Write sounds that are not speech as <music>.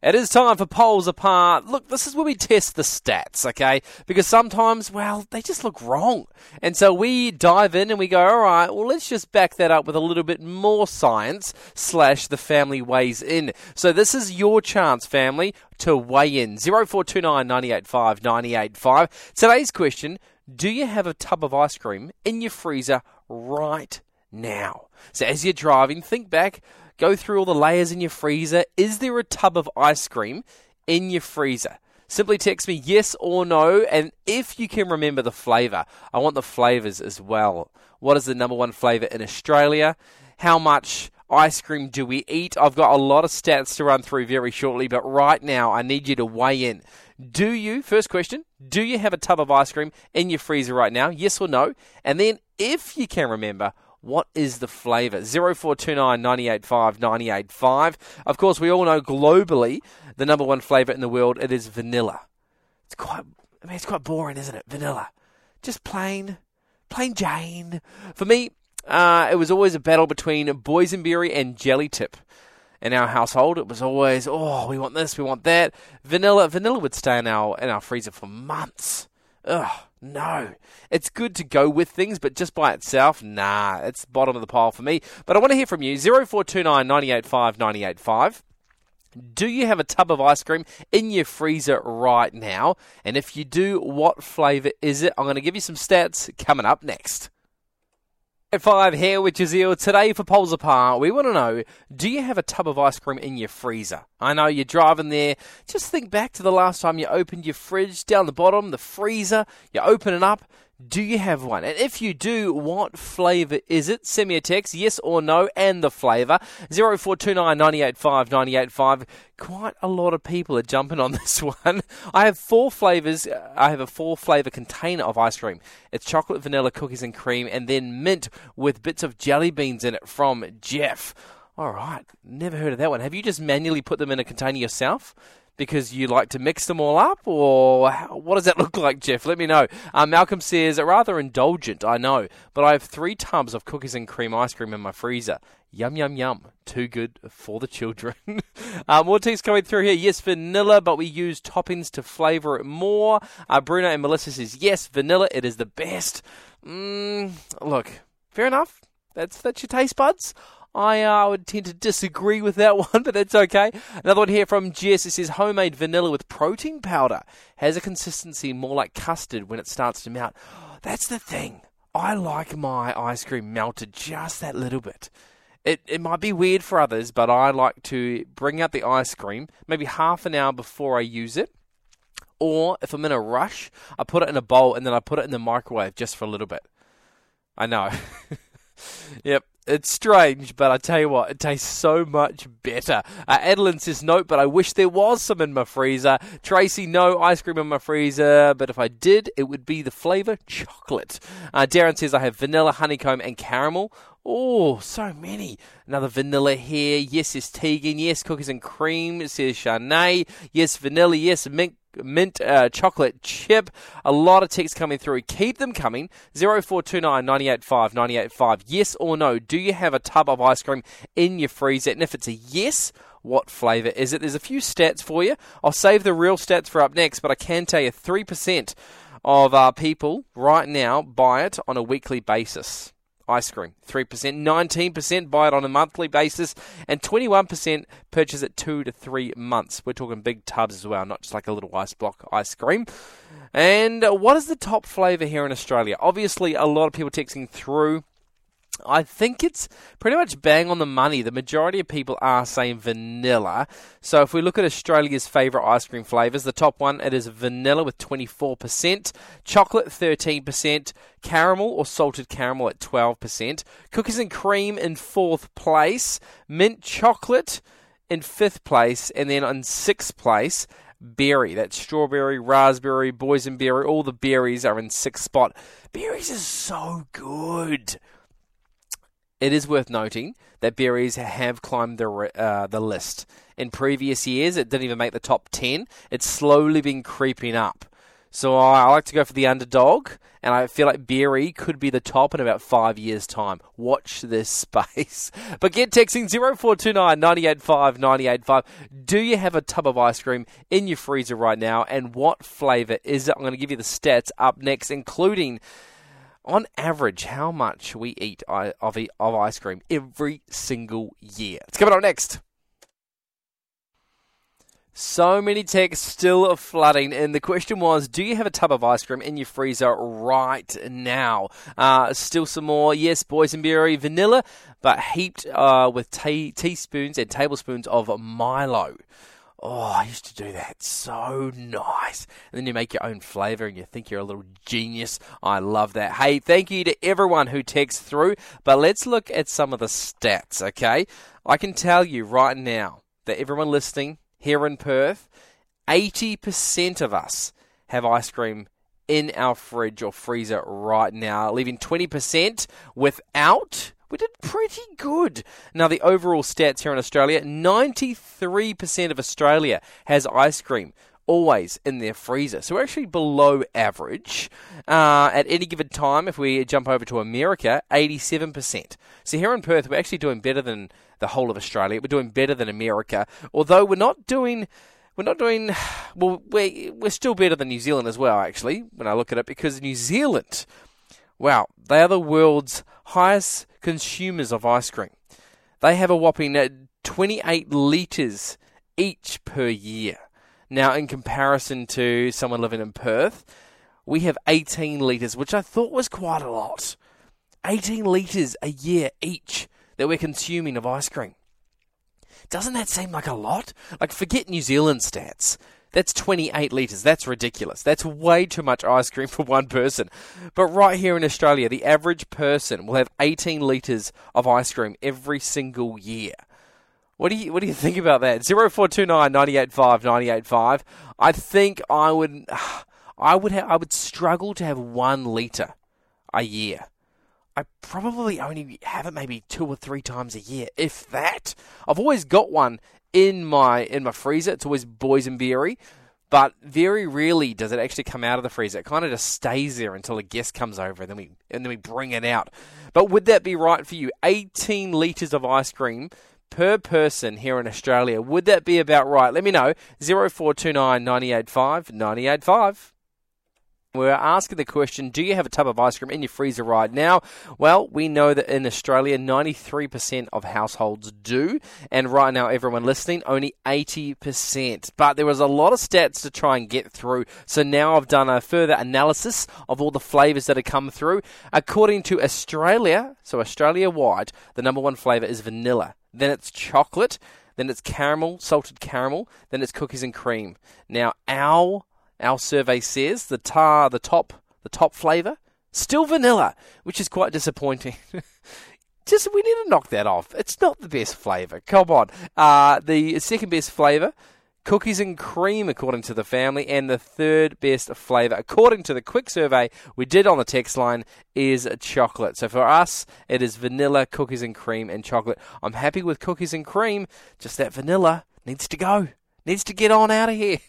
It is time for polls apart. Look, this is where we test the stats, okay? Because sometimes, well, they just look wrong. And so we dive in and we go, all right, well, let's just back that up with a little bit more science slash the family weighs in. So this is your chance, family, to weigh in. 0429 985 985. Today's question, do you have a tub of ice cream in your freezer right now? So as you're driving, think back Go through all the layers in your freezer. Is there a tub of ice cream in your freezer? Simply text me yes or no, and if you can remember the flavour, I want the flavours as well. What is the number one flavour in Australia? How much ice cream do we eat? I've got a lot of stats to run through very shortly, but right now I need you to weigh in. Do you, first question, do you have a tub of ice cream in your freezer right now? Yes or no? And then if you can remember, what is the flavour? 0429 985 985. Of course, we all know globally the number one flavour in the world, it is vanilla. It's quite, I mean, it's quite boring, isn't it? Vanilla. Just plain, plain Jane. For me, uh, it was always a battle between boysenberry and jelly tip. In our household, it was always, oh, we want this, we want that. Vanilla, vanilla would stay in our in our freezer for months. Ugh. No. It's good to go with things, but just by itself, nah, it's bottom of the pile for me. But I want to hear from you 0429 985 985. Do you have a tub of ice cream in your freezer right now? And if you do, what flavour is it? I'm going to give you some stats coming up next. Five here with Jazeel. Today for Polls Apart, we want to know do you have a tub of ice cream in your freezer? I know you're driving there. Just think back to the last time you opened your fridge down the bottom, the freezer, you open it up, do you have one? And if you do, what flavour is it? Send me a text, yes or no, and the flavour. 0429 985 985. Quite a lot of people are jumping on <laughs> this one. I have four flavours. Uh, I have a four flavour container of ice cream. It's chocolate, vanilla, cookies and cream, and then mint with bits of jelly beans in it from Jeff. All right, never heard of that one. Have you just manually put them in a container yourself? Because you like to mix them all up, or what does that <laughs> look like, Jeff? Let me know. Uh, Malcolm says, rather indulgent, I know, but I have three tubs of cookies and cream ice cream in my freezer. Yum, yum, yum. Too good for the children. <laughs> uh, more text coming through here. Yes, vanilla, but we use toppings to flavour it more. Uh, Bruno and Melissa says, yes, vanilla, it is the best. Mm, look, fair enough. That's, that's your taste buds. I uh, would tend to disagree with that <laughs> one, but that's okay. Another one here from Jess. It says homemade vanilla with protein powder has a consistency more like custard when it starts to melt. <gasps> That's the thing. I like my ice cream melted just that little bit. It, it might be weird for others, but I like to bring out the ice cream maybe half an hour before I use it. Or if I'm in a rush, I put it in a bowl and then I put it in the microwave just for a little bit. I know. <laughs> yep, it's strange, but I tell you what, it tastes so much better. Uh, Adeline says, no, but I wish there was some in my freezer. Tracy, no ice cream in my freezer, but if I did, it would be the flavour chocolate. Uh, Darren says, I have vanilla, honeycomb, and caramel. Oh, so many. Another vanilla here. Yes, it's Tegan. Yes, cookies and cream. It says Shanae. Yes, vanilla. Yes, mint mint uh, chocolate chip. A lot of texts coming through. Keep them coming. 0429 985 985. Yes or no? Do you have a tub of ice cream in your freezer? And if it's a yes, what flavour is it? There's a few stats for you. I'll save the real stats for up next, but I can tell you 3% of uh, people right now buy it on a weekly basis ice cream. 3%, 19% buy it on a monthly basis, and 21% purchase it two to three months. We're talking big tubs as well, not just like a little ice block ice cream. And uh, what is the top flavour here in Australia? Obviously, a lot of people texting through I think it's pretty much bang on the money. The majority of people are saying vanilla. So if we look at Australia's favourite ice cream flavours, the top one it is vanilla with 24%, chocolate 13%, caramel or salted caramel at 12%, cookies and cream in fourth place, mint chocolate in fifth place, and then in sixth place berry. That's strawberry, raspberry, boysenberry, all the berries are in sixth spot. Berries is so good. It is worth noting that berries have climbed the uh, the list. In previous years, it didn't even make the top ten. It's slowly been creeping up. So I like to go for the underdog, and I feel like Berry could be the top in about five years' time. Watch this <laughs> space. But get texting 0429 985 985. Do you have a tub of ice cream in your freezer right now, and what flavour is it? I'm going to give you the stats up next, including on average, how much we eat of, ice cream every single year. It's coming up next. So many texts still flooding, and the question was: Do you have a tub of ice cream in your freezer right now? Uh, still some more. Yes, boysenberry vanilla, but heaped uh, with teaspoons and tablespoons of Milo. Oh, I used to do that. So nice. And then you make your own flavour and you think you're a little genius. I love that. Hey, thank you to everyone who texts through. But let's look at some of the stats, okay? I can tell you right now that everyone listening here in Perth, 80% of us have ice cream in our fridge or freezer right now, leaving 20% without. We did pretty good. Now, the overall stats here in Australia 93% of Australia has ice cream always in their freezer. So we're actually below average. Uh, at any given time, if we jump over to America, 87%. So here in Perth, we're actually doing better than the whole of Australia. We're doing better than America, although we're not doing. We're not doing <sighs> well. We're, we're still better than New Zealand as well, actually, when I look at it, because New Zealand, wow, they are the world's highest consumers of ice cream. They have a whopping uh, 28 litres each per year. Now, in comparison to someone living in Perth, we have 18 litres, which I thought was quite a lot. 18 litres a year each that we're consuming of ice cream. Doesn't that seem like a lot? Like, forget New Zealand stats. That's 28 litres. That's ridiculous. That's way too much ice cream <laughs> for one person. But right here in Australia, the average person will have 18 litres of ice cream every single year. What do you what do you think about that? 0429 985 985. I think I would <sighs> I would ha- I would struggle to have 1 liter a year. I probably only have it maybe two or three times a year, if that. I've always got one in my in my freezer. It's always boysenberry, but very rarely does it actually come out of the freezer. It kind of just stays there until a guest comes over, and then we and then we bring it out. But would that be right for you? 18 liters of ice cream per person here in Australia. Would that be about right? Let me know. 0429 985 985. We're asking the question Do you have a tub of ice cream in your freezer right now? Well, we know that in Australia, 93% of households do. And right now, everyone listening, only 80%. But there was a lot of stats to try and get through. So now I've done a further analysis of all the flavours that have come through. According to Australia, so Australia wide, the number one flavour is vanilla. Then it's chocolate. Then it's caramel, salted caramel. Then it's cookies and cream. Now, our our survey says the tar, the top, the top flavour, still vanilla, which is quite disappointing. <laughs> Just we need to knock that off. It's not the best flavour. Come on. Uh, the second best flavour, cookies and cream, according to the family, and the third best flavour, according to the quick survey we did on the text line, is chocolate. So for us, it is vanilla, cookies and cream, and chocolate. I'm happy with cookies and cream. Just that vanilla needs to go. Needs to get on out of here. <laughs>